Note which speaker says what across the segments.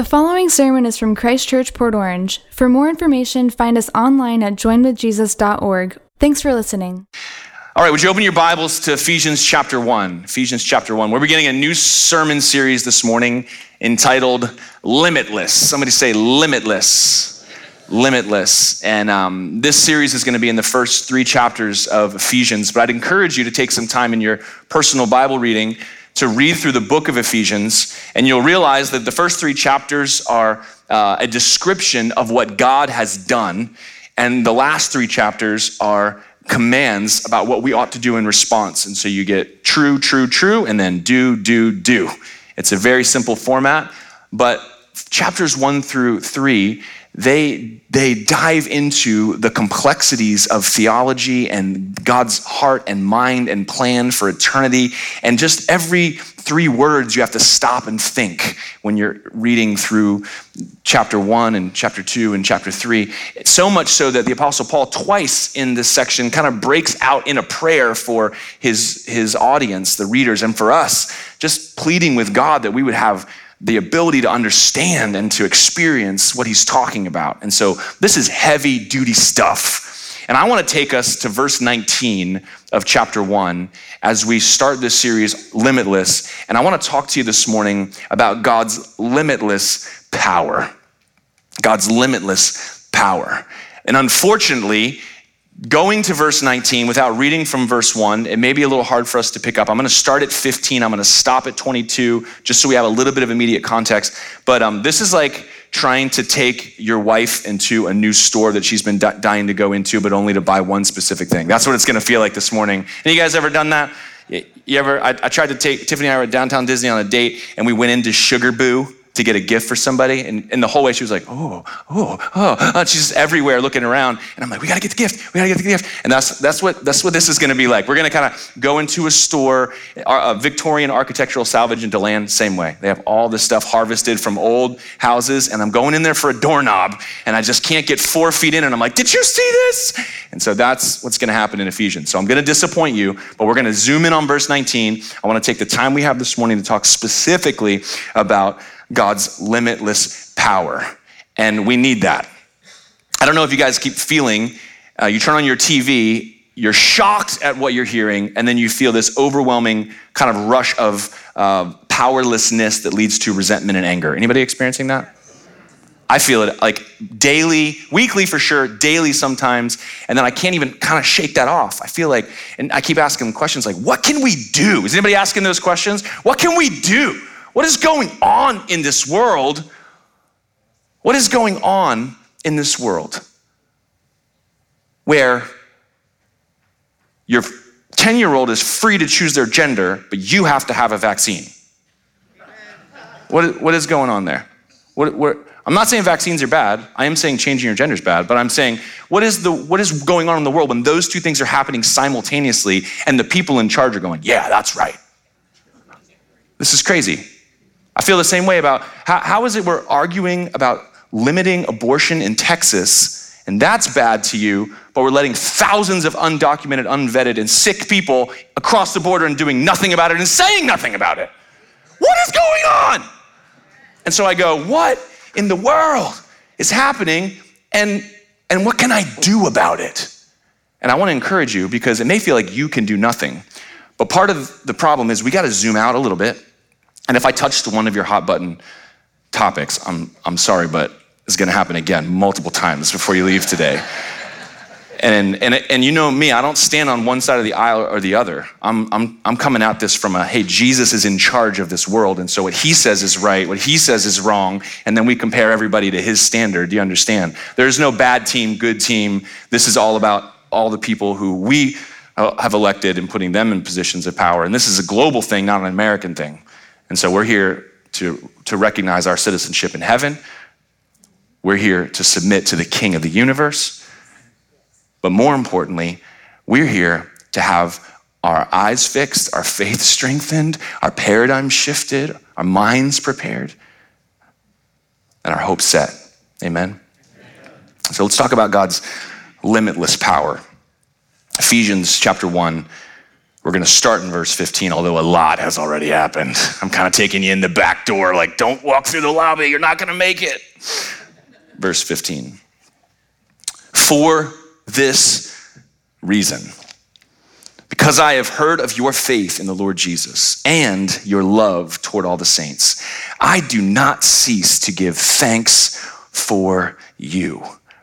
Speaker 1: The following sermon is from Christ Church, Port Orange. For more information, find us online at joinwithjesus.org. Thanks for listening.
Speaker 2: All right, would you open your Bibles to Ephesians chapter 1? Ephesians chapter 1. We're beginning a new sermon series this morning entitled Limitless. Somebody say Limitless. Limitless. And um, this series is going to be in the first three chapters of Ephesians, but I'd encourage you to take some time in your personal Bible reading to read through the book of Ephesians, and you'll realize that the first three chapters are uh, a description of what God has done, and the last three chapters are commands about what we ought to do in response. And so you get true, true, true, and then do, do, do. It's a very simple format, but chapters one through three they, they dive into the complexities of theology and God's heart and mind and plan for eternity. And just every three words you have to stop and think when you're reading through chapter one and chapter two and chapter three. So much so that the Apostle Paul, twice in this section, kind of breaks out in a prayer for his, his audience, the readers, and for us, just pleading with God that we would have the ability to understand and to experience what he's talking about. And so this is heavy duty stuff. And I want to take us to verse 19 of chapter 1 as we start this series, Limitless. And I want to talk to you this morning about God's limitless power. God's limitless power. And unfortunately, going to verse 19 without reading from verse 1, it may be a little hard for us to pick up. I'm going to start at 15. I'm going to stop at 22, just so we have a little bit of immediate context. But um, this is like trying to take your wife into a new store that she's been dying to go into, but only to buy one specific thing. That's what it's going to feel like this morning. Any you guys ever done that? You ever? I, I tried to take Tiffany and I were at downtown Disney on a date, and we went into Sugarboo to get a gift for somebody. And, and the whole way she was like, oh, oh, oh, oh. She's just everywhere looking around. And I'm like, we gotta get the gift. We gotta get the gift. And that's, that's, what, that's what this is gonna be like. We're gonna kind of go into a store, a Victorian architectural salvage in DeLand, same way. They have all this stuff harvested from old houses. And I'm going in there for a doorknob. And I just can't get four feet in. And I'm like, did you see this? And so that's what's gonna happen in Ephesians. So I'm gonna disappoint you, but we're gonna zoom in on verse 19. I wanna take the time we have this morning to talk specifically about God's limitless power. And we need that. I don't know if you guys keep feeling, uh, you turn on your TV, you're shocked at what you're hearing, and then you feel this overwhelming kind of rush of uh, powerlessness that leads to resentment and anger. Anybody experiencing that? I feel it like daily, weekly for sure, daily sometimes, and then I can't even kind of shake that off. I feel like, and I keep asking questions like, what can we do? Is anybody asking those questions? What can we do? What is going on in this world? What is going on in this world where your 10 year old is free to choose their gender, but you have to have a vaccine? What, what is going on there? What, what, I'm not saying vaccines are bad. I am saying changing your gender is bad, but I'm saying what is, the, what is going on in the world when those two things are happening simultaneously and the people in charge are going, yeah, that's right. This is crazy. I feel the same way about how, how is it we're arguing about limiting abortion in Texas, and that's bad to you, but we're letting thousands of undocumented, unvetted, and sick people across the border and doing nothing about it and saying nothing about it. What is going on? And so I go, what in the world is happening? And, and what can I do about it? And I want to encourage you because it may feel like you can do nothing. But part of the problem is we got to zoom out a little bit and if I touched one of your hot button topics, I'm, I'm sorry, but it's going to happen again multiple times before you leave today. And, and, and you know me, I don't stand on one side of the aisle or the other. I'm, I'm, I'm coming at this from a, hey, Jesus is in charge of this world. And so what he says is right, what he says is wrong. And then we compare everybody to his standard. Do you understand? There's no bad team, good team. This is all about all the people who we uh, have elected and putting them in positions of power. And this is a global thing, not an American thing. And so we're here to, to recognize our citizenship in heaven. We're here to submit to the King of the universe. But more importantly, we're here to have our eyes fixed, our faith strengthened, our paradigm shifted, our minds prepared, and our hope set. Amen? So let's talk about God's limitless power. Ephesians chapter 1 We're going to start in verse 15, although a lot has already happened. I'm kind of taking you in the back door, like, don't walk through the lobby, you're not going to make it. Verse 15. For this reason, because I have heard of your faith in the Lord Jesus and your love toward all the saints, I do not cease to give thanks for you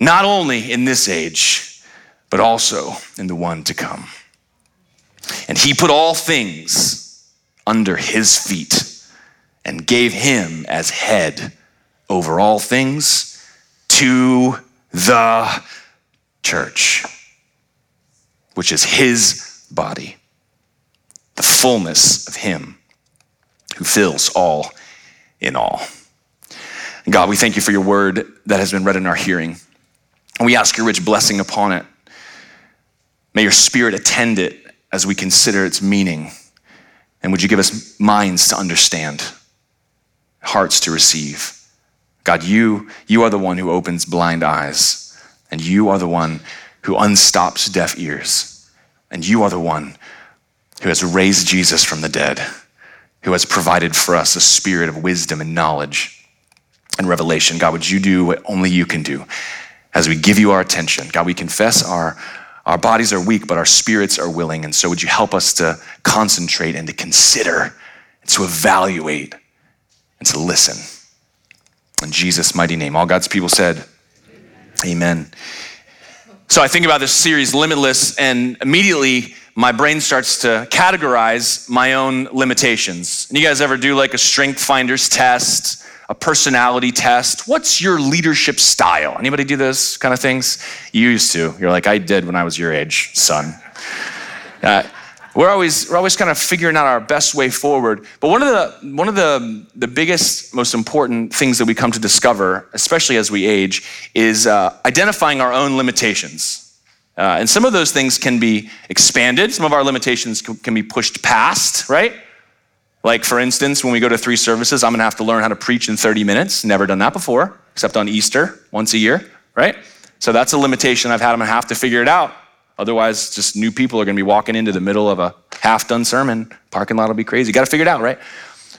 Speaker 2: not only in this age, but also in the one to come. And he put all things under his feet and gave him as head over all things to the church, which is his body, the fullness of him who fills all in all. God, we thank you for your word that has been read in our hearing. And we ask your rich blessing upon it. May your spirit attend it as we consider its meaning. And would you give us minds to understand, hearts to receive? God, you, you are the one who opens blind eyes, and you are the one who unstops deaf ears, and you are the one who has raised Jesus from the dead, who has provided for us a spirit of wisdom and knowledge and revelation. God, would you do what only you can do? As we give you our attention. God, we confess our, our bodies are weak, but our spirits are willing. And so would you help us to concentrate and to consider and to evaluate and to listen. In Jesus' mighty name. All God's people said, Amen. Amen. So I think about this series, Limitless, and immediately my brain starts to categorize my own limitations. And you guys ever do like a strength finders test? A personality test. What's your leadership style? Anybody do those kind of things? You used to. You're like, I did when I was your age, son. Uh, we're always we're always kind of figuring out our best way forward. But one of the one of the the biggest, most important things that we come to discover, especially as we age, is uh, identifying our own limitations. Uh, and some of those things can be expanded. Some of our limitations can, can be pushed past, right? Like, for instance, when we go to three services, I'm gonna have to learn how to preach in 30 minutes. Never done that before, except on Easter, once a year, right? So that's a limitation I've had. I'm gonna have to figure it out. Otherwise, just new people are gonna be walking into the middle of a half done sermon. Parking lot will be crazy. Gotta figure it out, right?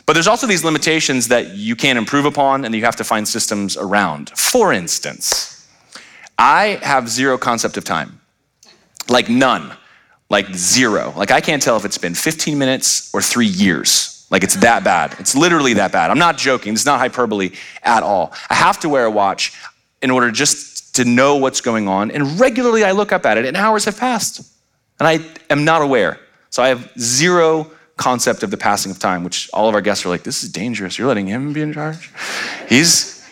Speaker 2: But there's also these limitations that you can't improve upon and you have to find systems around. For instance, I have zero concept of time, like none like zero. Like I can't tell if it's been 15 minutes or three years. Like it's that bad. It's literally that bad. I'm not joking. It's not hyperbole at all. I have to wear a watch in order just to know what's going on. And regularly I look up at it and hours have passed. And I am not aware. So I have zero concept of the passing of time, which all of our guests are like, this is dangerous. You're letting him be in charge? He's,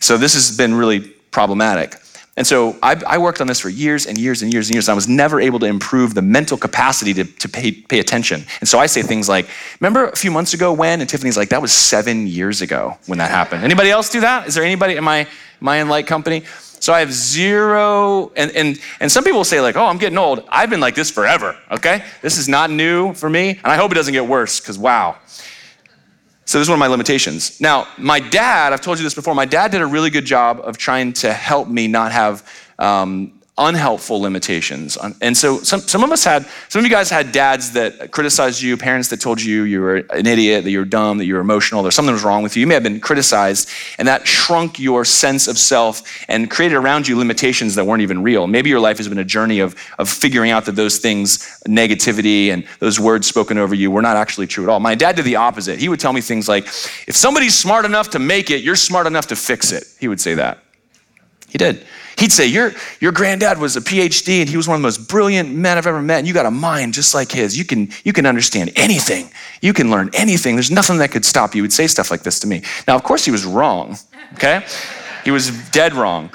Speaker 2: so this has been really problematic. And so I, I, worked on this for years and years and years and years. And I was never able to improve the mental capacity to, to pay, pay attention. And so I say things like, remember a few months ago when? And Tiffany's like, that was seven years ago when that happened. Anybody else do that? Is there anybody, am I, am I in light company? So I have zero, and, and, and some people say like, oh, I'm getting old. I've been like this forever, okay? This is not new for me, and I hope it doesn't get worse, because wow. So this is one of my limitations. Now, my dad, I've told you this before, my dad did a really good job of trying to help me not have um, unhelpful limitations. And so some, some of us had, some of you guys had dads that criticized you, parents that told you you were an idiot, that you were dumb, that you were emotional, that something was wrong with you. You may have been criticized, and that shrunk your sense of self and created around you limitations that weren't even real. Maybe your life has been a journey of, of figuring out that those things, negativity and those words spoken over you, were not actually true at all. My dad did the opposite. He would tell me things like, if somebody's smart enough to make it, you're smart enough to fix it. He would say that. He did. He'd say, your, your granddad was a PhD and he was one of the most brilliant men I've ever met, and you got a mind just like his. You can, you can understand anything. You can learn anything. There's nothing that could stop you. He would say stuff like this to me. Now, of course, he was wrong, okay? He was dead wrong.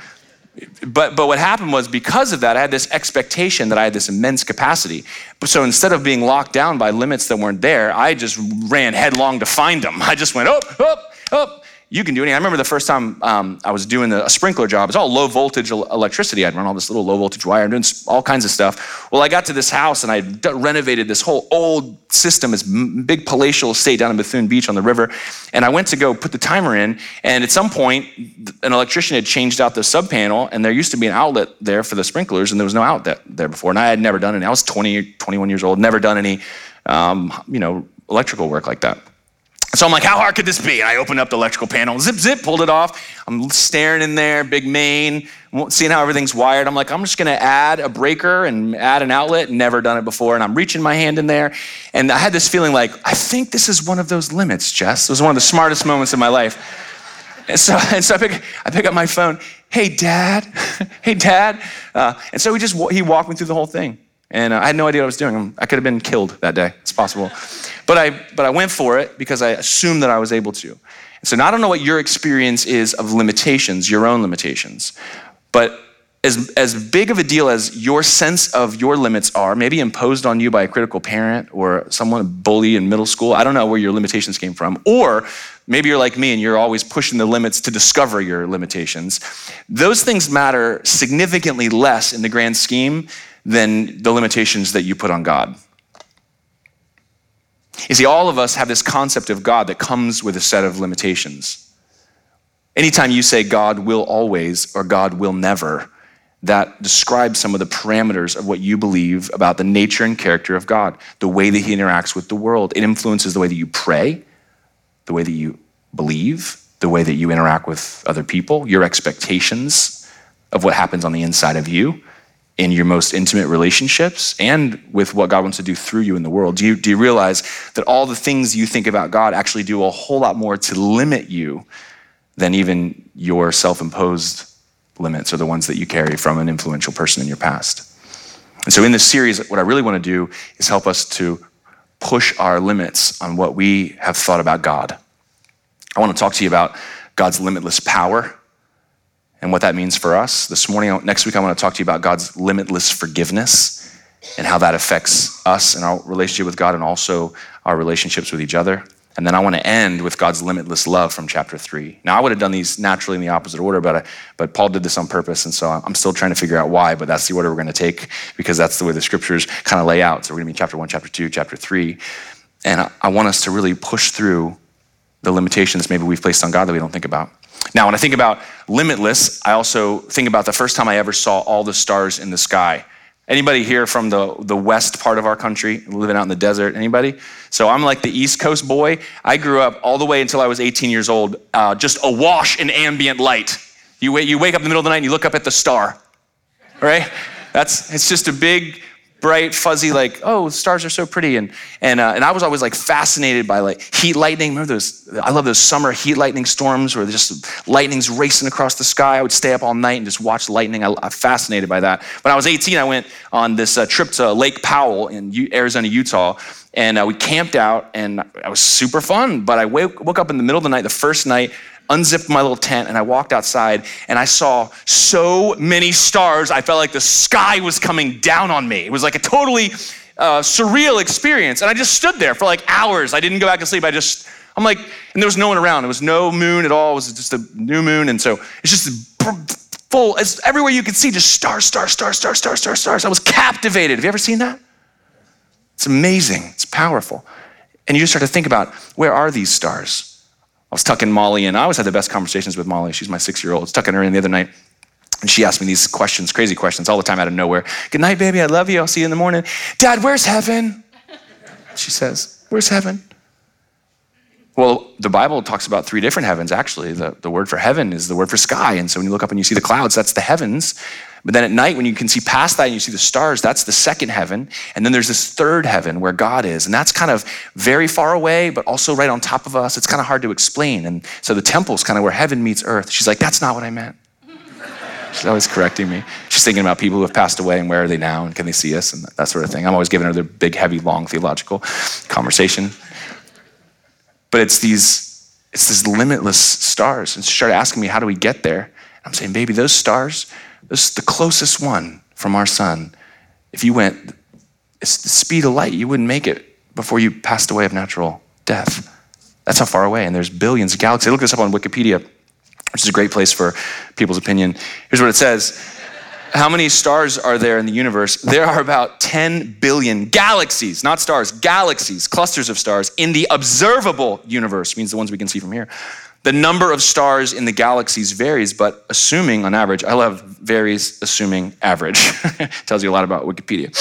Speaker 2: But, but what happened was because of that, I had this expectation that I had this immense capacity. So instead of being locked down by limits that weren't there, I just ran headlong to find them. I just went, up, up, up you can do anything. I remember the first time um, I was doing a sprinkler job. It's all low voltage electricity. I'd run all this little low voltage wire. I'm doing all kinds of stuff. Well, I got to this house and I renovated this whole old system, this big palatial estate down in Bethune Beach on the river. And I went to go put the timer in. And at some point, an electrician had changed out the sub panel, and there used to be an outlet there for the sprinklers, and there was no outlet there before. And I had never done it. I was 20, 21 years old, never done any, um, you know, electrical work like that. So I'm like, how hard could this be? And I opened up the electrical panel, zip, zip, pulled it off. I'm staring in there, big main, seeing how everything's wired. I'm like, I'm just gonna add a breaker and add an outlet. Never done it before. And I'm reaching my hand in there. And I had this feeling like, I think this is one of those limits, Jess. It was one of the smartest moments of my life. And so, and so I, pick, I pick up my phone. Hey, Dad. hey, Dad. Uh, and so he just, he walked me through the whole thing. And uh, I had no idea what I was doing. I could have been killed that day. It's possible. But I, but I went for it because I assumed that I was able to. So now I don't know what your experience is of limitations, your own limitations. But as, as big of a deal as your sense of your limits are, maybe imposed on you by a critical parent or someone a bully in middle school, I don't know where your limitations came from. Or maybe you're like me and you're always pushing the limits to discover your limitations. Those things matter significantly less in the grand scheme than the limitations that you put on God. You see, all of us have this concept of God that comes with a set of limitations. Anytime you say God will always or God will never, that describes some of the parameters of what you believe about the nature and character of God, the way that He interacts with the world. It influences the way that you pray, the way that you believe, the way that you interact with other people, your expectations of what happens on the inside of you in your most intimate relationships and with what God wants to do through you in the world? Do you, do you realize that all the things you think about God actually do a whole lot more to limit you than even your self imposed limits or the ones that you carry from an influential person in your past? And so, in this series, what I really want to do is help us to push our limits on what we have thought about God. I want to talk to you about God's limitless power and what that means for us. This morning, next week, I want to talk to you about God's limitless forgiveness and how that affects us and our relationship with God and also our relationships with each other. And then I want to end with God's limitless love from chapter three. Now, I would have done these naturally in the opposite order, but, I, but Paul did this on purpose. And so I'm still trying to figure out why, but that's the order we're going to take because that's the way the scriptures kind of lay out. So we're going to be chapter one, chapter two, chapter three. And I, I want us to really push through the limitations maybe we've placed on God that we don't think about. Now, when I think about limitless, I also think about the first time I ever saw all the stars in the sky. Anybody here from the, the west part of our country, living out in the desert? Anybody? So I'm like the East Coast boy. I grew up all the way until I was 18 years old, uh, just awash in ambient light. You wake, you wake up in the middle of the night and you look up at the star, right? That's it's just a big bright, fuzzy, like, oh, stars are so pretty. And, and, uh, and I was always like fascinated by like heat lightning. Remember those, I love those summer heat lightning storms where just lightning's racing across the sky. I would stay up all night and just watch lightning. I, am fascinated by that. When I was 18, I went on this uh, trip to Lake Powell in U- Arizona, Utah. And uh, we camped out and it was super fun. But I woke, woke up in the middle of the night, the first night, unzipped my little tent and I walked outside and I saw so many stars. I felt like the sky was coming down on me. It was like a totally uh, surreal experience. And I just stood there for like hours. I didn't go back to sleep. I just, I'm like, and there was no one around. There was no moon at all. It was just a new moon. And so it's just full, it's everywhere you could see, just stars, stars, stars, stars, stars, stars, stars. I was captivated. Have you ever seen that? It's amazing. It's powerful. And you just start to think about where are these stars? I was tucking Molly in. I always had the best conversations with Molly. She's my six year old. I was tucking her in the other night. And she asked me these questions, crazy questions, all the time out of nowhere. Good night, baby. I love you. I'll see you in the morning. Dad, where's heaven? She says, Where's heaven? Well, the Bible talks about three different heavens, actually. The, the word for heaven is the word for sky. And so when you look up and you see the clouds, that's the heavens. But then at night, when you can see past that and you see the stars, that's the second heaven. And then there's this third heaven where God is. And that's kind of very far away, but also right on top of us. It's kind of hard to explain. And so the temple is kind of where heaven meets earth. She's like, That's not what I meant. She's always correcting me. She's thinking about people who have passed away and where are they now and can they see us and that sort of thing. I'm always giving her the big, heavy, long theological conversation. But it's these, it's these limitless stars. And she started asking me, how do we get there? I'm saying, baby, those stars, this is the closest one from our sun. If you went, it's the speed of light, you wouldn't make it before you passed away of natural death. That's how far away. And there's billions of galaxies. Look this up on Wikipedia, which is a great place for people's opinion. Here's what it says how many stars are there in the universe? There are about 10 billion galaxies, not stars, galaxies, clusters of stars in the observable universe, means the ones we can see from here. The number of stars in the galaxies varies, but assuming on average, I love varies assuming average. Tells you a lot about Wikipedia.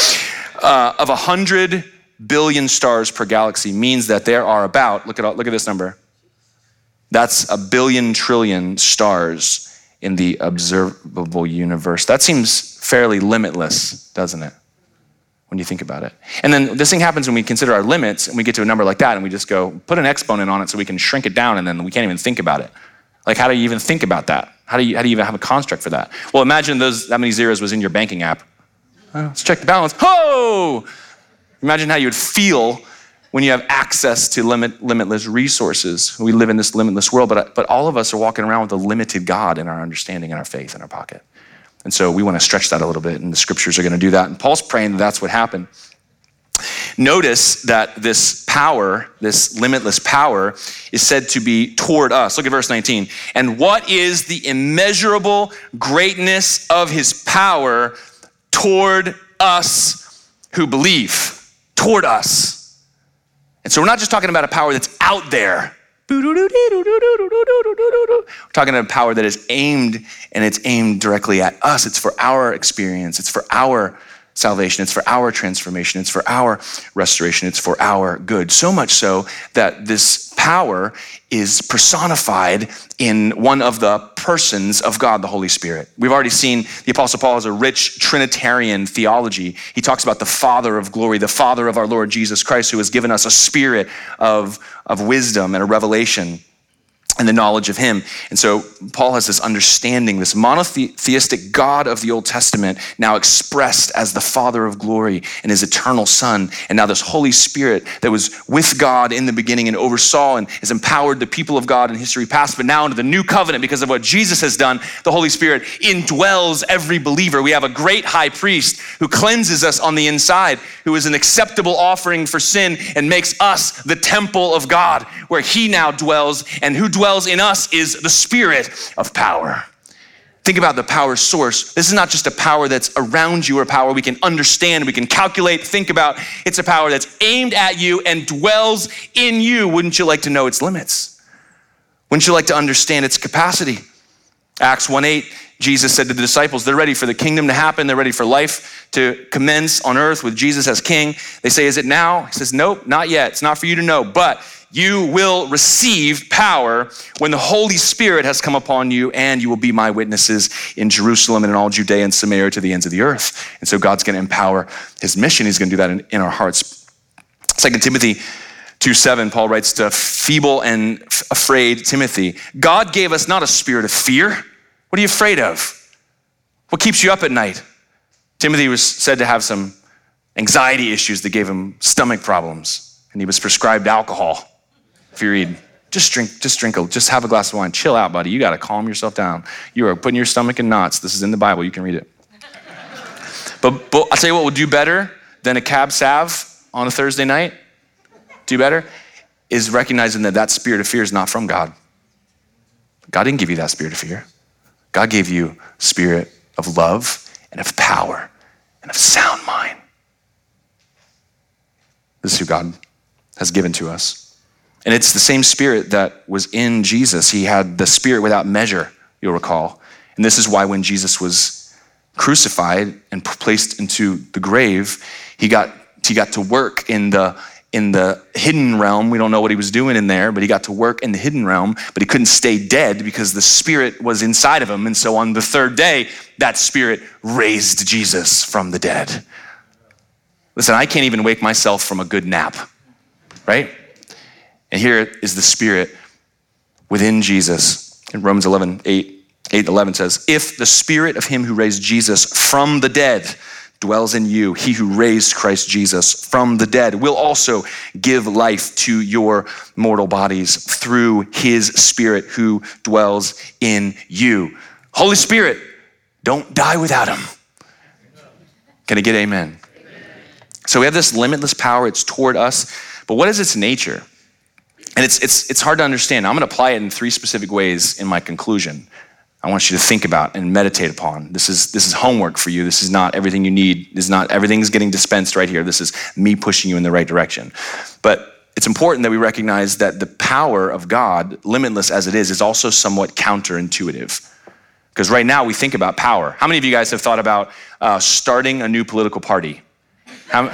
Speaker 2: Uh, of 100 billion stars per galaxy means that there are about, look at, look at this number, that's a billion trillion stars in the observable universe. That seems fairly limitless, doesn't it? When you think about it. And then this thing happens when we consider our limits and we get to a number like that and we just go, put an exponent on it so we can shrink it down and then we can't even think about it. Like, how do you even think about that? How do you, how do you even have a construct for that? Well, imagine those, that many zeros was in your banking app. let's check the balance. Oh! Imagine how you would feel when you have access to limit, limitless resources. We live in this limitless world, but, but all of us are walking around with a limited God in our understanding and our faith in our pocket. And so we want to stretch that a little bit, and the scriptures are going to do that. And Paul's praying that that's what happened. Notice that this power, this limitless power, is said to be toward us. Look at verse 19. And what is the immeasurable greatness of his power toward us who believe? Toward us. And so we're not just talking about a power that's out there. We're talking about power that is aimed and it's aimed directly at us. It's for our experience, it's for our salvation, it's for our transformation, it's for our restoration, it's for our good. So much so that this power is personified in one of the persons of God, the Holy Spirit. We've already seen the Apostle Paul has a rich Trinitarian theology. He talks about the Father of glory, the Father of our Lord Jesus Christ, who has given us a spirit of, of wisdom and a revelation and the knowledge of him. And so Paul has this understanding, this monotheistic God of the Old Testament, now expressed as the Father of glory and his eternal Son. And now this Holy Spirit that was with God in the beginning and oversaw and has empowered the people of God in history past, but now into the new covenant because of what Jesus has done, the Holy Spirit indwells every believer. We have a great high priest who cleanses us on the inside, who is an acceptable offering for sin and makes us the temple of God, where he now dwells and who dwells dwells in us is the spirit of power. Think about the power source. This is not just a power that's around you or a power we can understand, we can calculate, think about. It's a power that's aimed at you and dwells in you. Wouldn't you like to know its limits? Wouldn't you like to understand its capacity? Acts 1 8, Jesus said to the disciples, they're ready for the kingdom to happen. They're ready for life to commence on earth with Jesus as king. They say, Is it now? He says, Nope, not yet. It's not for you to know. But you will receive power when the Holy Spirit has come upon you, and you will be my witnesses in Jerusalem and in all Judea and Samaria to the ends of the earth. And so God's going to empower his mission. He's going to do that in, in our hearts. Second Timothy 2 7, Paul writes to feeble and f- afraid Timothy God gave us not a spirit of fear. What are you afraid of? What keeps you up at night? Timothy was said to have some anxiety issues that gave him stomach problems, and he was prescribed alcohol. If you read, just drink, just drink, a, just have a glass of wine. Chill out, buddy. You got to calm yourself down. You are putting your stomach in knots. This is in the Bible. You can read it. But, but I'll tell you what will do better than a cab sauv on a Thursday night. Do better is recognizing that that spirit of fear is not from God. God didn't give you that spirit of fear. God gave you spirit of love and of power and of sound mind. This is who God has given to us. And it's the same spirit that was in Jesus. He had the spirit without measure, you'll recall. And this is why when Jesus was crucified and placed into the grave, he got, he got to work in the, in the hidden realm. We don't know what he was doing in there, but he got to work in the hidden realm, but he couldn't stay dead because the spirit was inside of him. And so on the third day, that spirit raised Jesus from the dead. Listen, I can't even wake myself from a good nap, right? And here is the spirit within Jesus. In Romans 11, 8, 8 11 says, If the spirit of him who raised Jesus from the dead, dwells in you, he who raised Christ Jesus from the dead will also give life to your mortal bodies through his spirit who dwells in you. Holy Spirit, don't die without him. Can I get amen? amen? So we have this limitless power, it's toward us, but what is its nature? And it's, it's, it's hard to understand. I'm going to apply it in three specific ways in my conclusion. I want you to think about and meditate upon. This is, this is homework for you. This is not everything you need. This is not everything's getting dispensed right here. This is me pushing you in the right direction. But it's important that we recognize that the power of God, limitless as it is, is also somewhat counterintuitive. Because right now we think about power. How many of you guys have thought about uh, starting a new political party? How,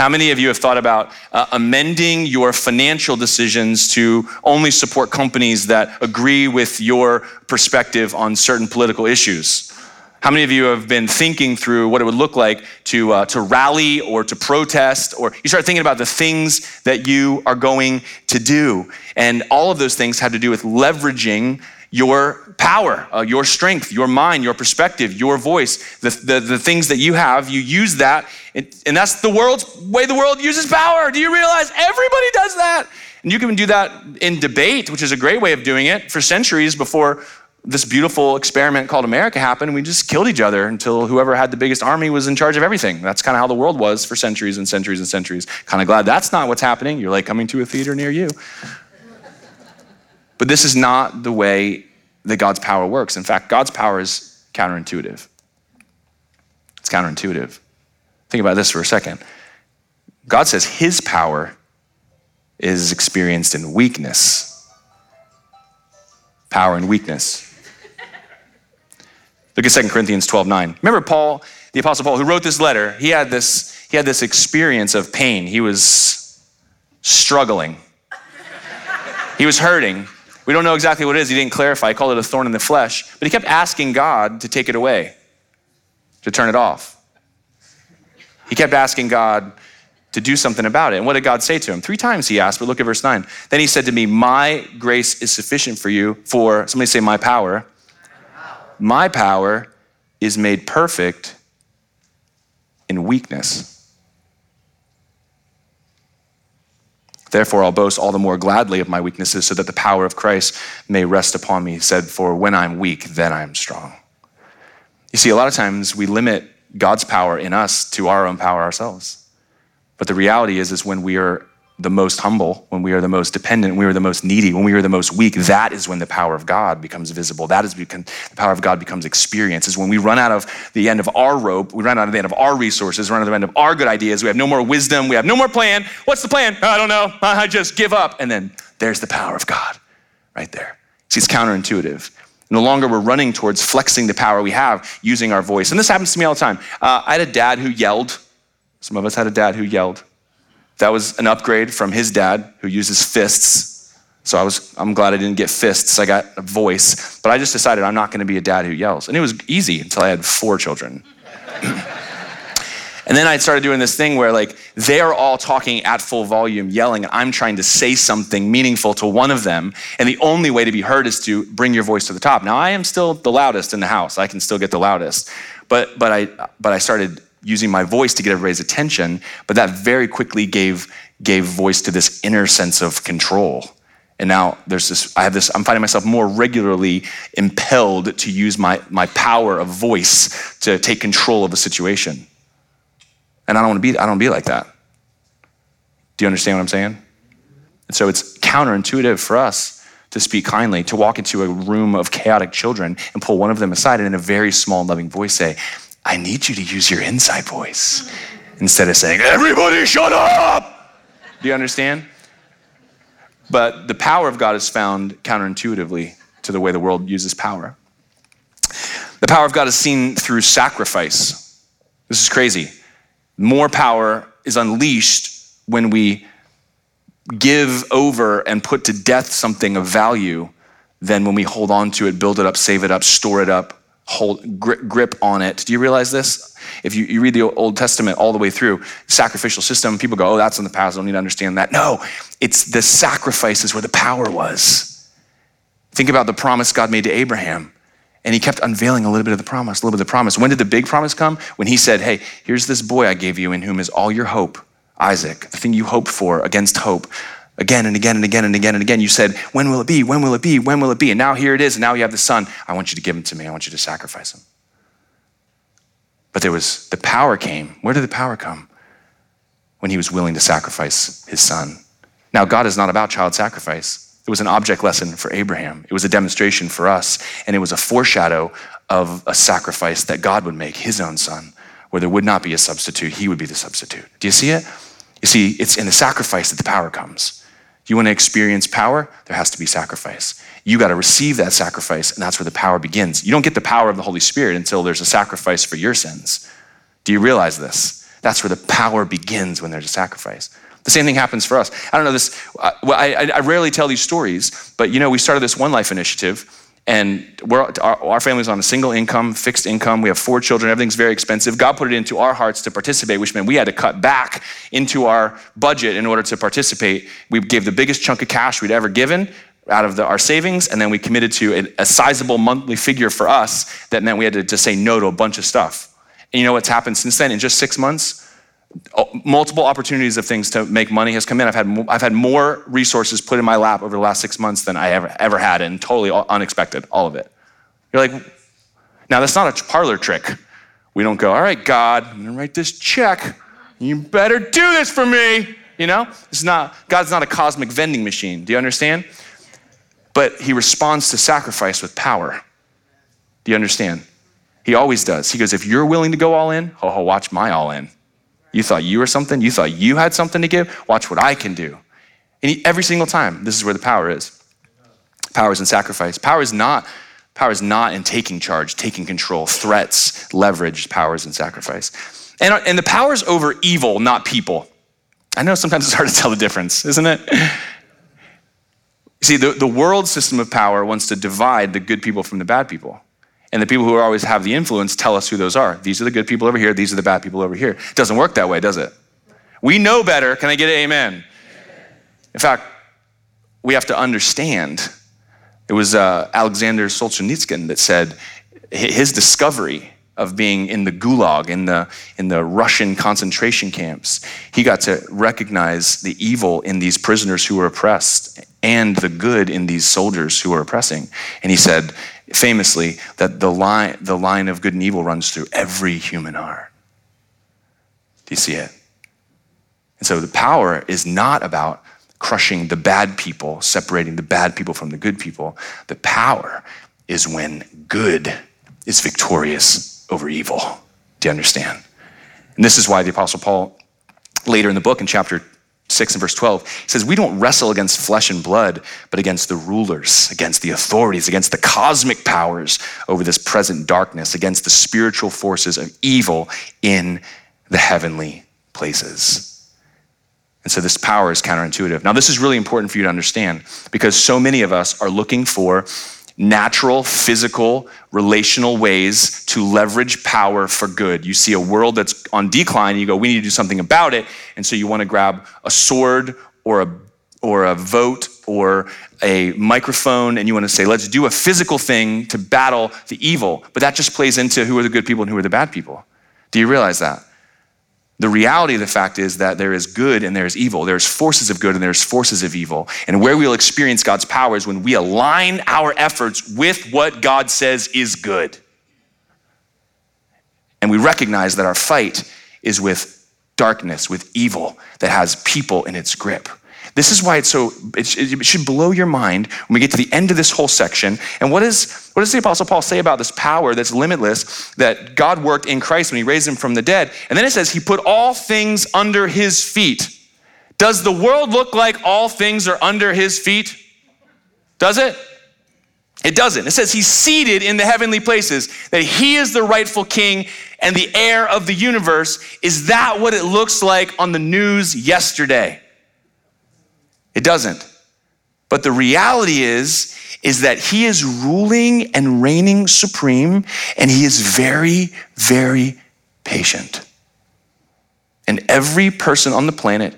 Speaker 2: how many of you have thought about uh, amending your financial decisions to only support companies that agree with your perspective on certain political issues? How many of you have been thinking through what it would look like to, uh, to rally or to protest? Or you start thinking about the things that you are going to do. And all of those things have to do with leveraging your power, uh, your strength, your mind, your perspective, your voice, the, the, the things that you have, you use that. And, and that's the world's way the world uses power. Do you realize everybody does that? And you can do that in debate, which is a great way of doing it for centuries before this beautiful experiment called America happened. We just killed each other until whoever had the biggest army was in charge of everything. That's kind of how the world was for centuries and centuries and centuries. Kind of glad that's not what's happening. You're like coming to a theater near you. But this is not the way that God's power works. In fact, God's power is counterintuitive. It's counterintuitive. Think about this for a second. God says his power is experienced in weakness. Power and weakness. Look at 2 Corinthians 12 9. Remember Paul, the Apostle Paul, who wrote this letter, he had this, he had this experience of pain. He was struggling, he was hurting. We don't know exactly what it is. He didn't clarify. He called it a thorn in the flesh. But he kept asking God to take it away, to turn it off. He kept asking God to do something about it. And what did God say to him? Three times he asked, but look at verse 9. Then he said to me, My grace is sufficient for you, for, somebody say, my power. My power is made perfect in weakness. Therefore, I'll boast all the more gladly of my weaknesses so that the power of Christ may rest upon me. He said, For when I'm weak, then I'm strong. You see, a lot of times we limit God's power in us to our own power ourselves. But the reality is, is when we are the most humble, when we are the most dependent, when we are the most needy, when we are the most weak, that is when the power of God becomes visible. That is when the power of God becomes experience. Is when we run out of the end of our rope, we run out of the end of our resources, run out of the end of our good ideas. We have no more wisdom. We have no more plan. What's the plan? I don't know. I just give up. And then there's the power of God right there. See, it's counterintuitive. No longer we're running towards flexing the power we have using our voice. And this happens to me all the time. Uh, I had a dad who yelled. Some of us had a dad who yelled. That was an upgrade from his dad, who uses fists. So I was, I'm glad I didn't get fists. I got a voice. But I just decided I'm not going to be a dad who yells. And it was easy until I had four children. and then I started doing this thing where, like, they're all talking at full volume, yelling, and I'm trying to say something meaningful to one of them. And the only way to be heard is to bring your voice to the top. Now, I am still the loudest in the house. I can still get the loudest. But, but, I, but I started using my voice to get everybody's attention, but that very quickly gave, gave voice to this inner sense of control. And now there's this, I have this, I'm finding myself more regularly impelled to use my, my power of voice to take control of a situation. And I don't want to be, I don't be like that. Do you understand what I'm saying? And so it's counterintuitive for us to speak kindly, to walk into a room of chaotic children and pull one of them aside and in a very small, loving voice say, I need you to use your inside voice instead of saying, Everybody shut up! Do you understand? But the power of God is found counterintuitively to the way the world uses power. The power of God is seen through sacrifice. This is crazy. More power is unleashed when we give over and put to death something of value than when we hold on to it, build it up, save it up, store it up, hold grip, grip on it. Do you realize this? If you, you read the Old Testament all the way through, sacrificial system, people go, oh, that's in the past, I don't need to understand that. No, it's the sacrifices where the power was. Think about the promise God made to Abraham. And he kept unveiling a little bit of the promise, a little bit of the promise. When did the big promise come? When he said, Hey, here's this boy I gave you in whom is all your hope, Isaac, the thing you hoped for against hope. Again and again and again and again and again, you said, When will it be? When will it be? When will it be? And now here it is. And now you have the son. I want you to give him to me. I want you to sacrifice him. But there was the power came. Where did the power come? When he was willing to sacrifice his son. Now, God is not about child sacrifice. It was an object lesson for Abraham. It was a demonstration for us, and it was a foreshadow of a sacrifice that God would make, his own son, where there would not be a substitute, he would be the substitute. Do you see it? You see, it's in the sacrifice that the power comes. You want to experience power? There has to be sacrifice. You got to receive that sacrifice, and that's where the power begins. You don't get the power of the Holy Spirit until there's a sacrifice for your sins. Do you realize this? That's where the power begins when there's a sacrifice. The same thing happens for us. I don't know this, uh, I, I, I rarely tell these stories, but you know, we started this One Life initiative, and our, our family's on a single income, fixed income. We have four children. Everything's very expensive. God put it into our hearts to participate, which meant we had to cut back into our budget in order to participate. We gave the biggest chunk of cash we'd ever given out of the, our savings, and then we committed to a, a sizable monthly figure for us that meant we had to, to say no to a bunch of stuff. And you know what's happened since then? In just six months, Oh, multiple opportunities of things to make money has come in. I've had, I've had more resources put in my lap over the last six months than I ever, ever had, and totally unexpected, all of it. You're like, now that's not a parlor trick. We don't go, all right, God, I'm gonna write this check. You better do this for me. You know, it's not, God's not a cosmic vending machine. Do you understand? But he responds to sacrifice with power. Do you understand? He always does. He goes, if you're willing to go all in, oh, watch my all in. You thought you were something? You thought you had something to give? Watch what I can do. And every single time, this is where the power is. Power is in sacrifice. Power is not power is not in taking charge, taking control, threats, leverage, powers in sacrifice. And, and the power is over evil, not people. I know sometimes it's hard to tell the difference, isn't it? See, the, the world system of power wants to divide the good people from the bad people. And the people who always have the influence tell us who those are. These are the good people over here, these are the bad people over here. It doesn't work that way, does it? We know better. Can I get an amen? In fact, we have to understand. It was uh, Alexander Solzhenitsyn that said his discovery of being in the gulag, in the, in the Russian concentration camps, he got to recognize the evil in these prisoners who were oppressed and the good in these soldiers who were oppressing. And he said, famously that the line, the line of good and evil runs through every human heart. Do you see it? And so the power is not about crushing the bad people, separating the bad people from the good people. The power is when good is victorious over evil. Do you understand? And this is why the Apostle Paul, later in the book, in chapter 6 and verse 12 he says we don't wrestle against flesh and blood but against the rulers against the authorities against the cosmic powers over this present darkness against the spiritual forces of evil in the heavenly places. And so this power is counterintuitive. Now this is really important for you to understand because so many of us are looking for natural, physical, relational ways to leverage power for good. You see a world that's on decline, and you go, we need to do something about it. And so you want to grab a sword or a or a vote or a microphone and you want to say, let's do a physical thing to battle the evil. But that just plays into who are the good people and who are the bad people. Do you realize that? The reality of the fact is that there is good and there is evil. There's forces of good and there's forces of evil. And where we'll experience God's power is when we align our efforts with what God says is good. And we recognize that our fight is with darkness, with evil that has people in its grip. This is why it's so, it should blow your mind when we get to the end of this whole section. And what, is, what does the Apostle Paul say about this power that's limitless that God worked in Christ when he raised him from the dead? And then it says he put all things under his feet. Does the world look like all things are under his feet? Does it? It doesn't. It says he's seated in the heavenly places, that he is the rightful king and the heir of the universe. Is that what it looks like on the news yesterday? It doesn't. But the reality is, is that he is ruling and reigning supreme, and he is very, very patient. And every person on the planet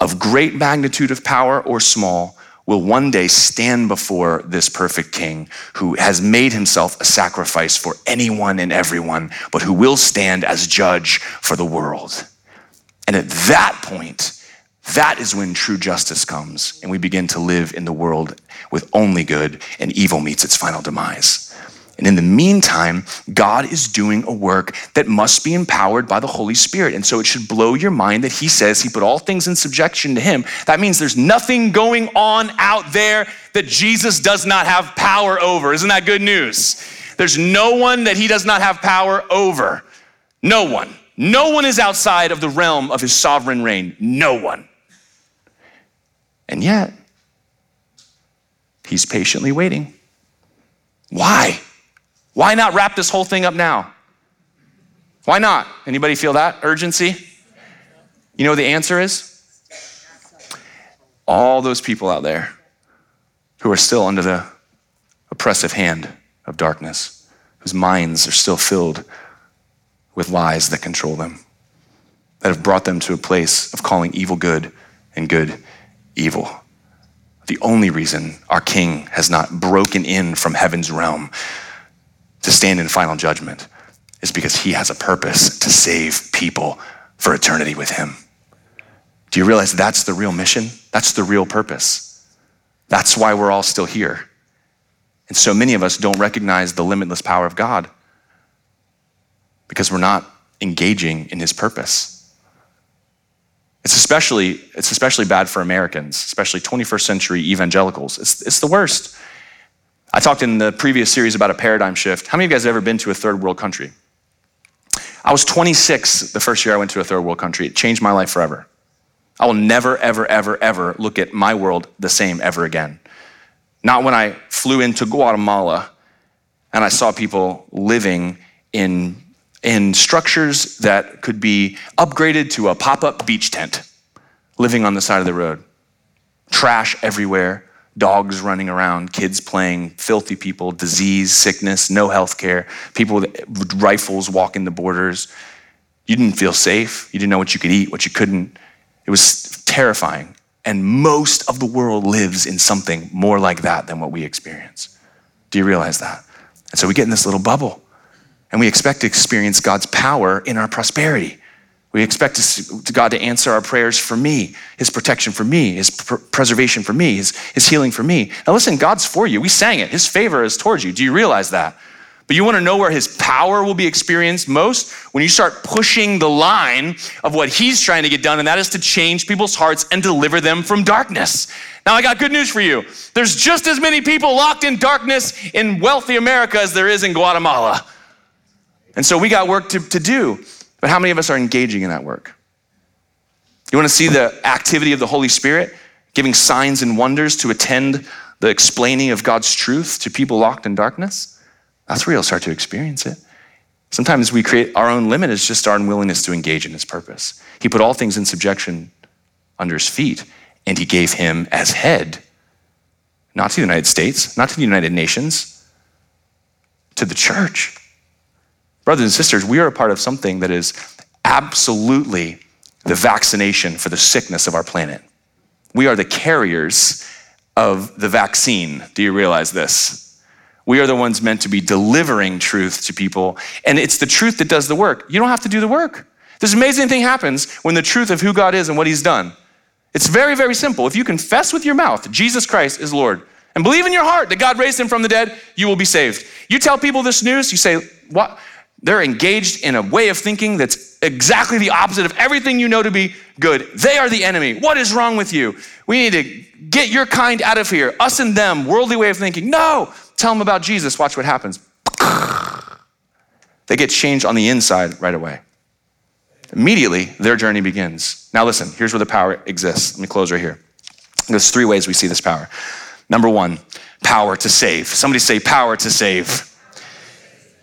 Speaker 2: of great magnitude of power or small will one day stand before this perfect king who has made himself a sacrifice for anyone and everyone, but who will stand as judge for the world. And at that point, that is when true justice comes and we begin to live in the world with only good and evil meets its final demise. And in the meantime, God is doing a work that must be empowered by the Holy Spirit. And so it should blow your mind that He says He put all things in subjection to Him. That means there's nothing going on out there that Jesus does not have power over. Isn't that good news? There's no one that He does not have power over. No one. No one is outside of the realm of His sovereign reign. No one. And yet, He's patiently waiting. Why? Why not wrap this whole thing up now? Why not? Anybody feel that urgency? You know the answer is? All those people out there who are still under the oppressive hand of darkness, whose minds are still filled with lies that control them, that have brought them to a place of calling evil good and good evil. The only reason our King has not broken in from heaven's realm to stand in final judgment is because he has a purpose to save people for eternity with him. Do you realize that's the real mission? That's the real purpose. That's why we're all still here. And so many of us don't recognize the limitless power of God because we're not engaging in his purpose. It's especially, it's especially bad for Americans, especially 21st century evangelicals. It's, it's the worst. I talked in the previous series about a paradigm shift. How many of you guys have ever been to a third world country? I was 26 the first year I went to a third world country. It changed my life forever. I will never, ever, ever, ever look at my world the same ever again. Not when I flew into Guatemala and I saw people living in, in structures that could be upgraded to a pop up beach tent, living on the side of the road. Trash everywhere, dogs running around, kids playing, filthy people, disease, sickness, no health care, people with rifles walking the borders. You didn't feel safe. You didn't know what you could eat, what you couldn't. It was terrifying. And most of the world lives in something more like that than what we experience. Do you realize that? And so we get in this little bubble and we expect to experience God's power in our prosperity. We expect God to answer our prayers for me, His protection for me, His pr- preservation for me, his, his healing for me. Now, listen, God's for you. We sang it. His favor is towards you. Do you realize that? But you want to know where His power will be experienced most? When you start pushing the line of what He's trying to get done, and that is to change people's hearts and deliver them from darkness. Now, I got good news for you. There's just as many people locked in darkness in wealthy America as there is in Guatemala. And so we got work to, to do. But how many of us are engaging in that work? You want to see the activity of the Holy Spirit giving signs and wonders to attend the explaining of God's truth to people locked in darkness? That's where you'll start to experience it. Sometimes we create our own limit is just our unwillingness to engage in his purpose. He put all things in subjection under his feet, and he gave him as head, not to the United States, not to the United Nations, to the church. Brothers and sisters, we are a part of something that is absolutely the vaccination for the sickness of our planet. We are the carriers of the vaccine. Do you realize this? We are the ones meant to be delivering truth to people, and it's the truth that does the work. You don't have to do the work. This amazing thing happens when the truth of who God is and what He's done. It's very, very simple. If you confess with your mouth Jesus Christ is Lord and believe in your heart that God raised Him from the dead, you will be saved. You tell people this news, you say, What? They're engaged in a way of thinking that's exactly the opposite of everything you know to be good. They are the enemy. What is wrong with you? We need to get your kind out of here. Us and them, worldly way of thinking. No, tell them about Jesus. Watch what happens. They get changed on the inside right away. Immediately, their journey begins. Now, listen, here's where the power exists. Let me close right here. There's three ways we see this power. Number one, Power to save. Somebody say, power to save.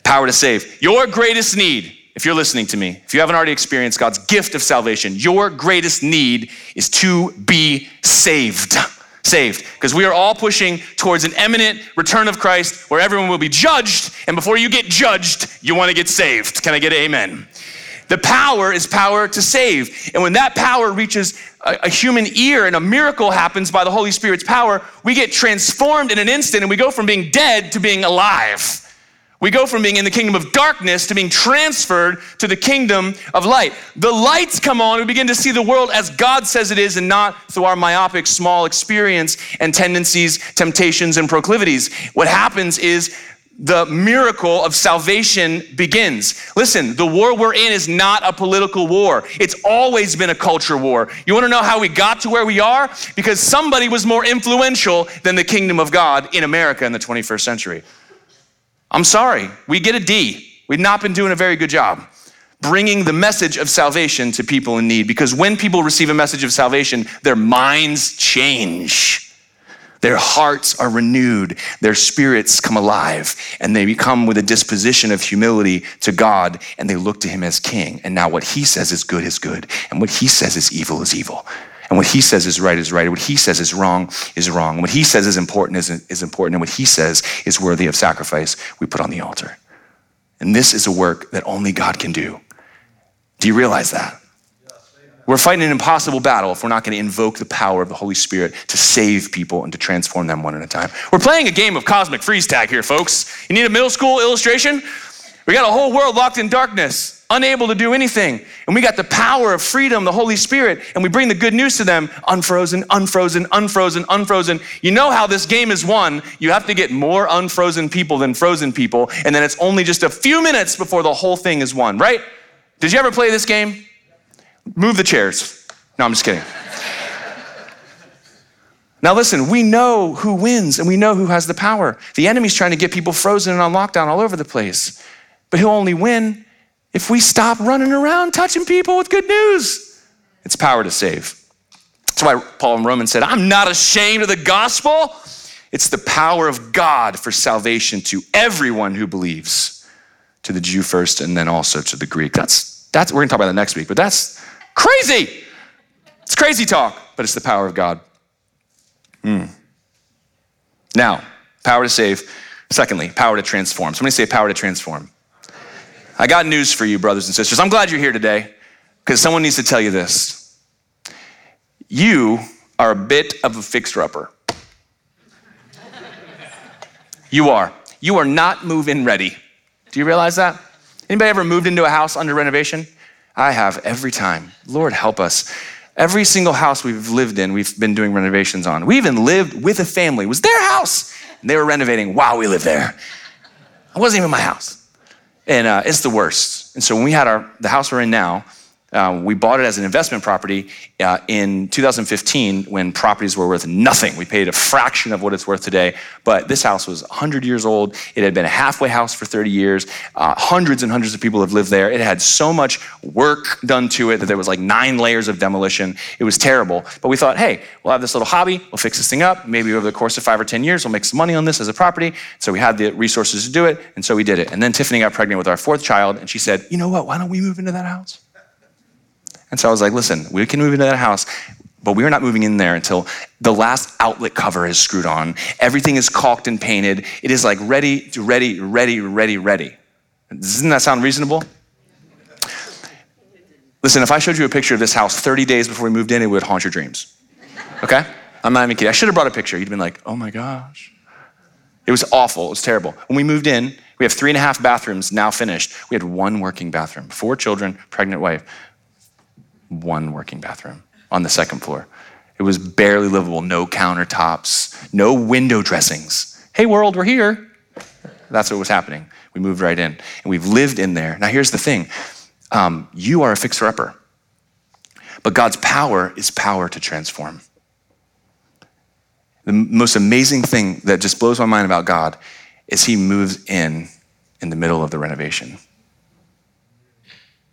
Speaker 2: Power to save. Your greatest need, if you're listening to me, if you haven't already experienced God's gift of salvation, your greatest need is to be saved saved. Because we are all pushing towards an imminent return of Christ where everyone will be judged. And before you get judged, you want to get saved. Can I get an amen? The power is power to save. And when that power reaches a, a, human ear and a miracle happens by the Holy Spirit's power, we get transformed in an instant and we go from being dead to being alive. We go from being in the kingdom of darkness to being transferred to the kingdom of light. The lights come on, we begin to see the world as God says it is and not through our myopic, small experience and tendencies, temptations, and proclivities. What happens is the miracle of salvation begins. Listen, the war we're in is not a political war. It's always been a culture war. You want to know how we got to where we are? Because somebody was more influential than the kingdom of God in America in the 21st century. I'm sorry, we get a D. We've not been doing a very good job bringing the message of salvation to people in need because when people receive a message of salvation, their minds change. Their hearts are renewed, their spirits come alive, and they become with a disposition of humility to God, and they look to Him as King. And now, what He says is good is good, and what He says is evil is evil. And what he says is right is right. What he says is wrong is wrong. And what he says is important is, is important. And what he says is worthy of sacrifice, we put on the altar. And this is a work that only God can do. Do you realize that? We're fighting an impossible battle if we're not going to invoke the power of the Holy Spirit to save people and to transform them one at a time. We're playing a game of cosmic freeze tag here, folks. You need a middle school illustration? We got a whole world locked in darkness unable to do anything. And we got the power of freedom, the Holy Spirit, and we bring the good news to them unfrozen, unfrozen, unfrozen, unfrozen. You know how this game is won. You have to get more unfrozen people than frozen people, and then it's only just a few minutes before the whole thing is won, right? Did you ever play this game? Move the chairs. No, I'm just kidding. Now, listen, we know who wins and we know who has the power. The enemy's trying to get people frozen and on lockdown all over the place. But he'll only win if we stop running around touching people with good news. It's power to save. That's why Paul in Romans said, I'm not ashamed of the gospel. It's the power of God for salvation to everyone who believes, to the Jew first and then also to the Greek. That's, that's we're gonna talk about that next week, but that's crazy. It's crazy talk, but it's the power of God. Mm. Now, power to save. Secondly, power to transform. Somebody say power to transform. I got news for you, brothers and sisters. I'm glad you're here today because someone needs to tell you this. You are a bit of a fixer upper. You are. You are not move in ready. Do you realize that? Anybody ever moved into a house under renovation? I have every time. Lord help us. Every single house we've lived in, we've been doing renovations on. We even lived with a family. It was their house. And they were renovating while we lived there. It wasn't even my house and uh, it's the worst. And so when we had our the house we're in now, uh, we bought it as an investment property uh, in 2015 when properties were worth nothing. We paid a fraction of what it's worth today. But this house was 100 years old. It had been a halfway house for 30 years. Uh, hundreds and hundreds of people have lived there. It had so much work done to it that there was like nine layers of demolition. It was terrible. But we thought, hey, we'll have this little hobby. We'll fix this thing up. Maybe over the course of five or 10 years, we'll make some money on this as a property. So we had the resources to do it. And so we did it. And then Tiffany got pregnant with our fourth child. And she said, you know what? Why don't we move into that house? And so I was like, listen, we can move into that house, but we're not moving in there until the last outlet cover is screwed on. Everything is caulked and painted. It is like ready, ready, ready, ready, ready. Doesn't that sound reasonable? Listen, if I showed you a picture of this house 30 days before we moved in, it would haunt your dreams. Okay? I'm not even kidding. I should have brought a picture. You'd have been like, oh my gosh. It was awful. It was terrible. When we moved in, we have three and a half bathrooms now finished. We had one working bathroom, four children, pregnant wife one working bathroom on the second floor. It was barely livable, no countertops, no window dressings. Hey, world, we're here. That's what was happening. We moved right in, and we've lived in there. Now, here's the thing um, you are a fixer upper, but God's power is power to transform. The most amazing thing that just blows my mind about God is He moves in in the middle of the renovation.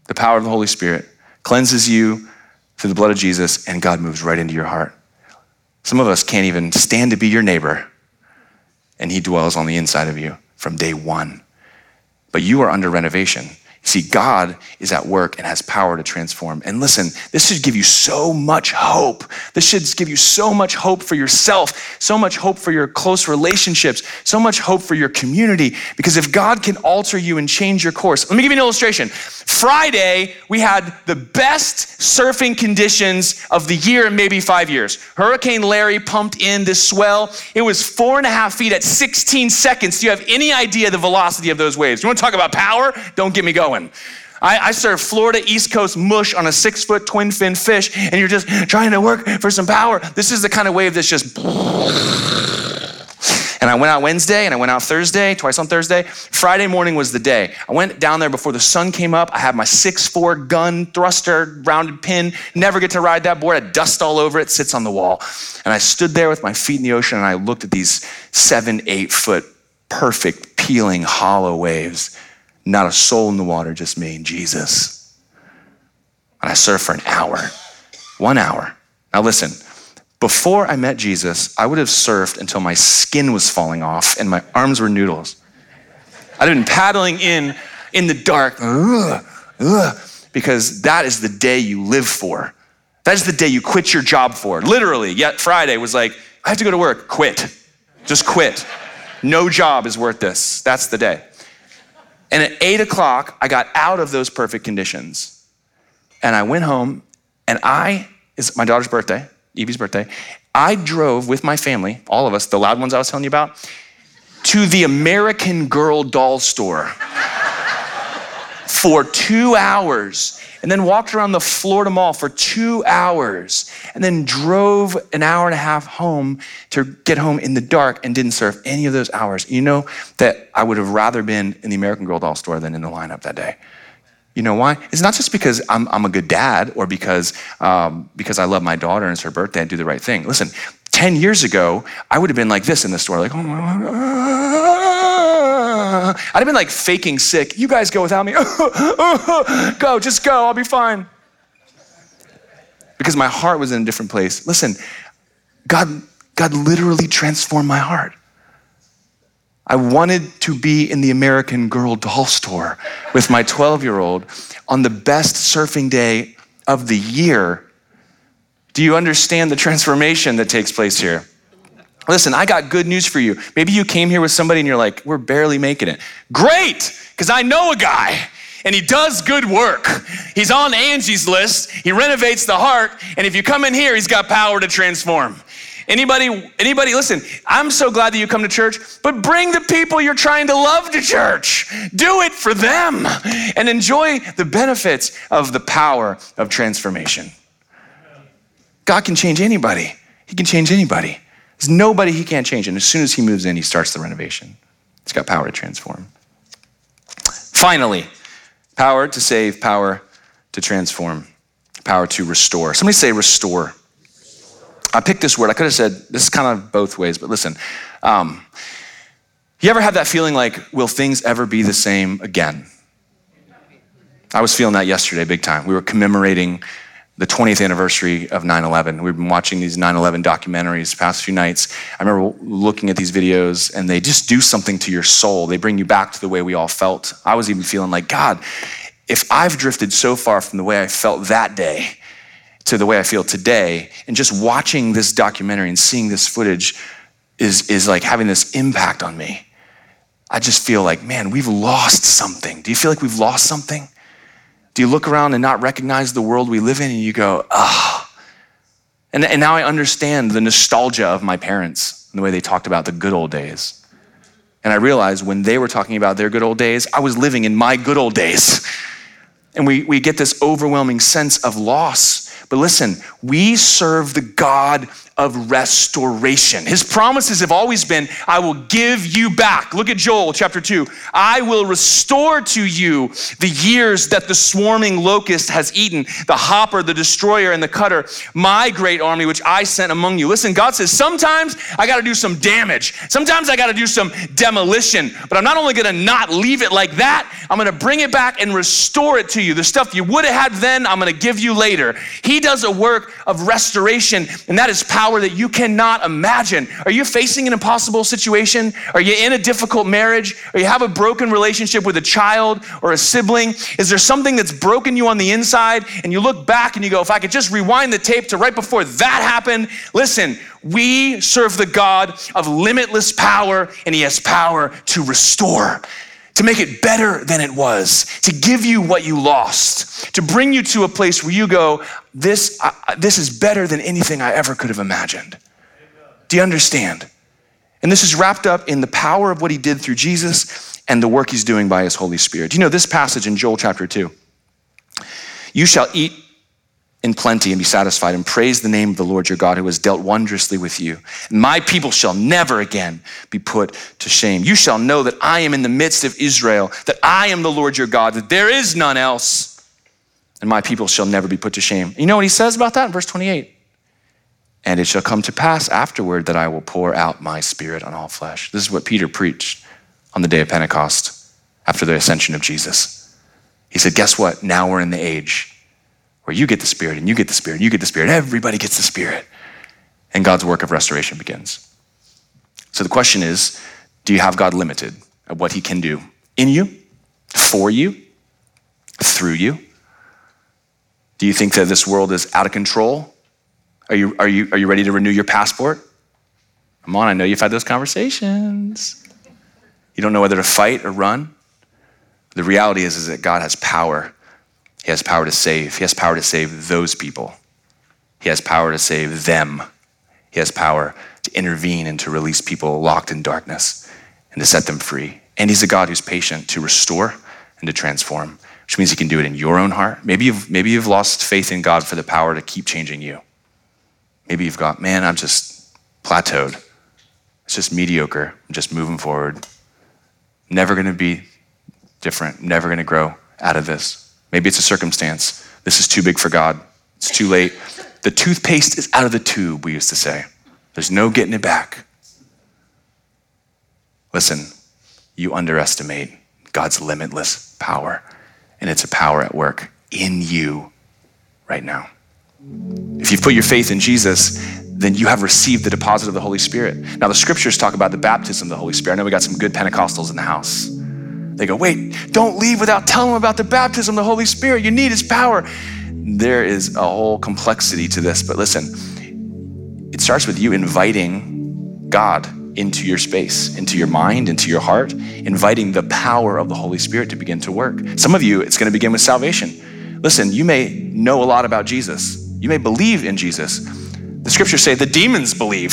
Speaker 2: The power of the Holy Spirit cleanses you through the blood of Jesus, and God moves right into your heart. Some of us can't even stand to be your neighbor and He dwells on the inside of you from day one. But you are under renovation. See, God is at work and has power to transform. And listen, this should give you so much hope. This should give you so much hope for yourself, so much hope for your close relationships, so much hope for your community. Because if God can alter you and change your course, let me give you an illustration. Friday, we had the best surfing conditions of the year in maybe five years. Hurricane Larry pumped in this swell. It was four and a half feet at 16 seconds. Do you have any idea the velocity of those waves? You want to talk about power? Don't get me going going. I, I serve Florida East Coast mush on a six foot twin fin fish, and you're just trying to work for some power. This is the kind of wave that's just. And I went out Wednesday and I went out Thursday, twice on Thursday. Friday morning was the day. I went down there before the sun came up. I had my six-four gun thruster rounded pin. Never get to ride that board. I dust all over it, sits on the wall. And I stood there with my feet in the ocean and I looked at these seven, eight foot perfect peeling hollow waves. Not a soul in the water, just me and Jesus. And I surfed for an hour, one hour. Now listen, before I met Jesus, I would have surfed until my skin was falling off and my arms were noodles. I'd have been paddling in in the dark, ugh, ugh, because that is the day you live for. That is the day you quit your job for. Literally, yet Friday was like, I have to go to work, quit. Just quit. No job is worth this. That's the day. And at eight o'clock, I got out of those perfect conditions. And I went home, and I, it's my daughter's birthday, Evie's birthday. I drove with my family, all of us, the loud ones I was telling you about, to the American Girl doll store for two hours and then walked around the Florida Mall for two hours and then drove an hour and a half home to get home in the dark and didn't surf any of those hours. You know that I would have rather been in the American Girl doll store than in the lineup that day. You know why? It's not just because I'm, I'm a good dad or because, um, because I love my daughter and it's her birthday and do the right thing. Listen, 10 years ago, I would have been like this in the store, like, oh my God. I'd have been like faking sick. You guys go without me. go, just go, I'll be fine. Because my heart was in a different place. Listen, God, God literally transformed my heart. I wanted to be in the American Girl doll store with my 12 year old on the best surfing day of the year. Do you understand the transformation that takes place here? Listen, I got good news for you. Maybe you came here with somebody and you're like, we're barely making it. Great, because I know a guy and he does good work. He's on Angie's list, he renovates the heart, and if you come in here, he's got power to transform. Anybody, anybody, listen, I'm so glad that you come to church, but bring the people you're trying to love to church. Do it for them and enjoy the benefits of the power of transformation. God can change anybody. He can change anybody. There's nobody he can't change. And as soon as he moves in, he starts the renovation. He's got power to transform. Finally, power to save, power to transform, power to restore. Somebody say restore. I picked this word. I could have said this is kind of both ways, but listen. Um, you ever have that feeling like, will things ever be the same again? I was feeling that yesterday, big time. We were commemorating the 20th anniversary of 9 11. We've been watching these 9 11 documentaries the past few nights. I remember looking at these videos, and they just do something to your soul. They bring you back to the way we all felt. I was even feeling like, God, if I've drifted so far from the way I felt that day, to the way I feel today. And just watching this documentary and seeing this footage is, is like having this impact on me. I just feel like, man, we've lost something. Do you feel like we've lost something? Do you look around and not recognize the world we live in and you go, ah. Oh. And, and now I understand the nostalgia of my parents and the way they talked about the good old days. And I realized when they were talking about their good old days, I was living in my good old days. And we, we get this overwhelming sense of loss but listen, we serve the God of restoration. His promises have always been, I will give you back. Look at Joel chapter 2. I will restore to you the years that the swarming locust has eaten, the hopper, the destroyer, and the cutter, my great army which I sent among you. Listen, God says, sometimes I got to do some damage. Sometimes I got to do some demolition. But I'm not only going to not leave it like that, I'm going to bring it back and restore it to you. The stuff you would have had then, I'm going to give you later. He does a work of restoration, and that is power power that you cannot imagine. Are you facing an impossible situation? Are you in a difficult marriage? Or you have a broken relationship with a child or a sibling? Is there something that's broken you on the inside and you look back and you go, if I could just rewind the tape to right before that happened? Listen, we serve the God of limitless power and he has power to restore to make it better than it was, to give you what you lost, to bring you to a place where you go, this, this is better than anything I ever could have imagined. Do you understand? And this is wrapped up in the power of what he did through Jesus and the work he's doing by his Holy Spirit. Do you know this passage in Joel chapter 2? You shall eat in plenty and be satisfied, and praise the name of the Lord your God who has dealt wondrously with you. My people shall never again be put to shame. You shall know that I am in the midst of Israel, that I am the Lord your God, that there is none else, and my people shall never be put to shame. You know what he says about that in verse 28? And it shall come to pass afterward that I will pour out my spirit on all flesh. This is what Peter preached on the day of Pentecost after the ascension of Jesus. He said, Guess what? Now we're in the age where you get the Spirit and you get the Spirit, and you get the Spirit, everybody gets the Spirit. And God's work of restoration begins. So the question is do you have God limited at what He can do in you, for you, through you? Do you think that this world is out of control? Are you, are you, are you ready to renew your passport? Come on, I know you've had those conversations. You don't know whether to fight or run. The reality is, is that God has power he has power to save. He has power to save those people. He has power to save them. He has power to intervene and to release people locked in darkness and to set them free. And He's a God who's patient to restore and to transform, which means He can do it in your own heart. Maybe you've, maybe you've lost faith in God for the power to keep changing you. Maybe you've got, man, I'm just plateaued. It's just mediocre. I'm just moving forward. Never going to be different. Never going to grow out of this. Maybe it's a circumstance. This is too big for God. It's too late. The toothpaste is out of the tube, we used to say. There's no getting it back. Listen, you underestimate God's limitless power, and it's a power at work in you right now. If you've put your faith in Jesus, then you have received the deposit of the Holy Spirit. Now, the scriptures talk about the baptism of the Holy Spirit. I know we got some good Pentecostals in the house. They go, wait, don't leave without telling them about the baptism of the Holy Spirit. You need his power. There is a whole complexity to this, but listen, it starts with you inviting God into your space, into your mind, into your heart, inviting the power of the Holy Spirit to begin to work. Some of you, it's going to begin with salvation. Listen, you may know a lot about Jesus, you may believe in Jesus. The scriptures say the demons believe.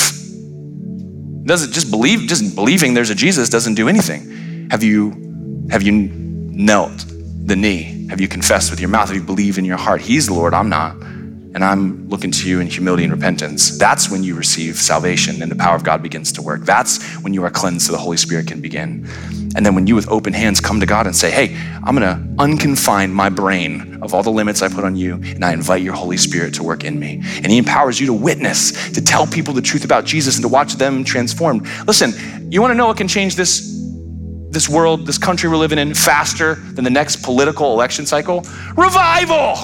Speaker 2: Doesn't just believe, just believing there's a Jesus doesn't do anything. Have you have you knelt the knee? Have you confessed with your mouth? Have you believed in your heart? He's the Lord, I'm not. And I'm looking to you in humility and repentance. That's when you receive salvation and the power of God begins to work. That's when you are cleansed so the Holy Spirit can begin. And then when you with open hands come to God and say, Hey, I'm gonna unconfine my brain of all the limits I put on you, and I invite your Holy Spirit to work in me. And He empowers you to witness, to tell people the truth about Jesus and to watch them transformed. Listen, you wanna know what can change this this world, this country we're living in faster than the next political election cycle? Revival!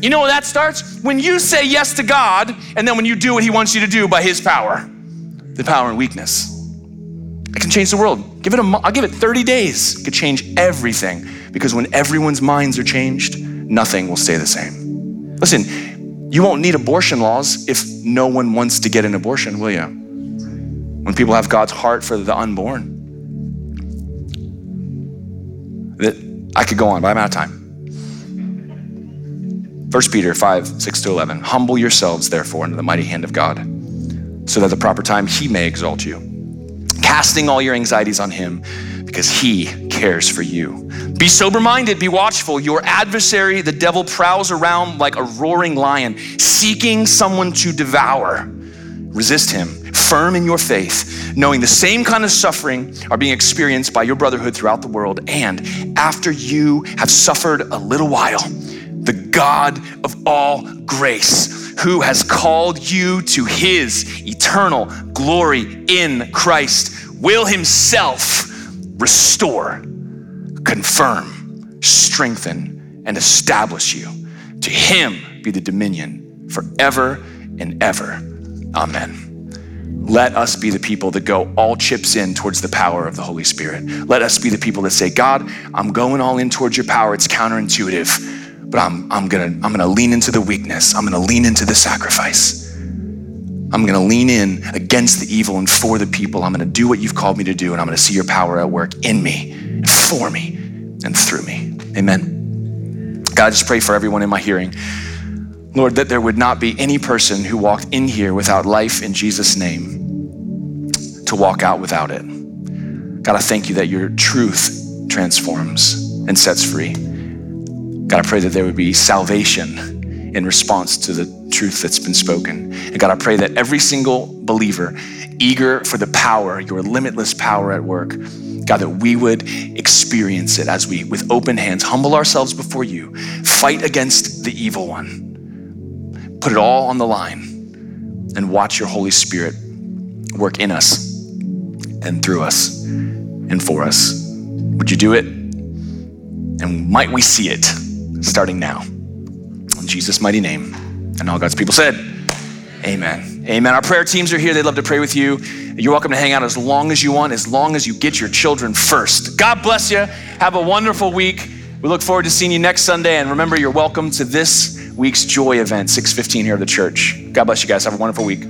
Speaker 2: You know where that starts? When you say yes to God, and then when you do what He wants you to do by His power, the power and weakness. It can change the world. Give it a, I'll give it 30 days. It could change everything because when everyone's minds are changed, nothing will stay the same. Listen, you won't need abortion laws if no one wants to get an abortion, will you? When people have God's heart for the unborn, that I could go on, but I'm out of time. 1 Peter 5, 6 to 11. Humble yourselves, therefore, under the mighty hand of God, so that at the proper time he may exalt you, casting all your anxieties on him, because he cares for you. Be sober minded, be watchful. Your adversary, the devil, prowls around like a roaring lion, seeking someone to devour. Resist him, firm in your faith, knowing the same kind of suffering are being experienced by your brotherhood throughout the world. And after you have suffered a little while, the God of all grace, who has called you to his eternal glory in Christ, will himself restore, confirm, strengthen, and establish you. To him be the dominion forever and ever. Amen. Let us be the people that go all chips in towards the power of the Holy Spirit. Let us be the people that say, God, I'm going all in towards your power. It's counterintuitive, but I'm, I'm gonna, I'm gonna lean into the weakness. I'm gonna lean into the sacrifice. I'm gonna lean in against the evil and for the people. I'm gonna do what you've called me to do, and I'm gonna see your power at work in me, for me, and through me. Amen. God, I just pray for everyone in my hearing. Lord, that there would not be any person who walked in here without life in Jesus' name to walk out without it. God, I thank you that your truth transforms and sets free. God, I pray that there would be salvation in response to the truth that's been spoken. And God, I pray that every single believer, eager for the power, your limitless power at work, God, that we would experience it as we, with open hands, humble ourselves before you, fight against the evil one put it all on the line and watch your Holy Spirit work in us and through us and for us. Would you do it? And might we see it starting now? In Jesus' mighty name. And all God's people said, Amen. Amen. Our prayer teams are here. They'd love to pray with you. You're welcome to hang out as long as you want, as long as you get your children first. God bless you. Have a wonderful week. We look forward to seeing you next Sunday. And remember, you're welcome to this week's Joy event, 615 here at the church. God bless you guys. Have a wonderful week.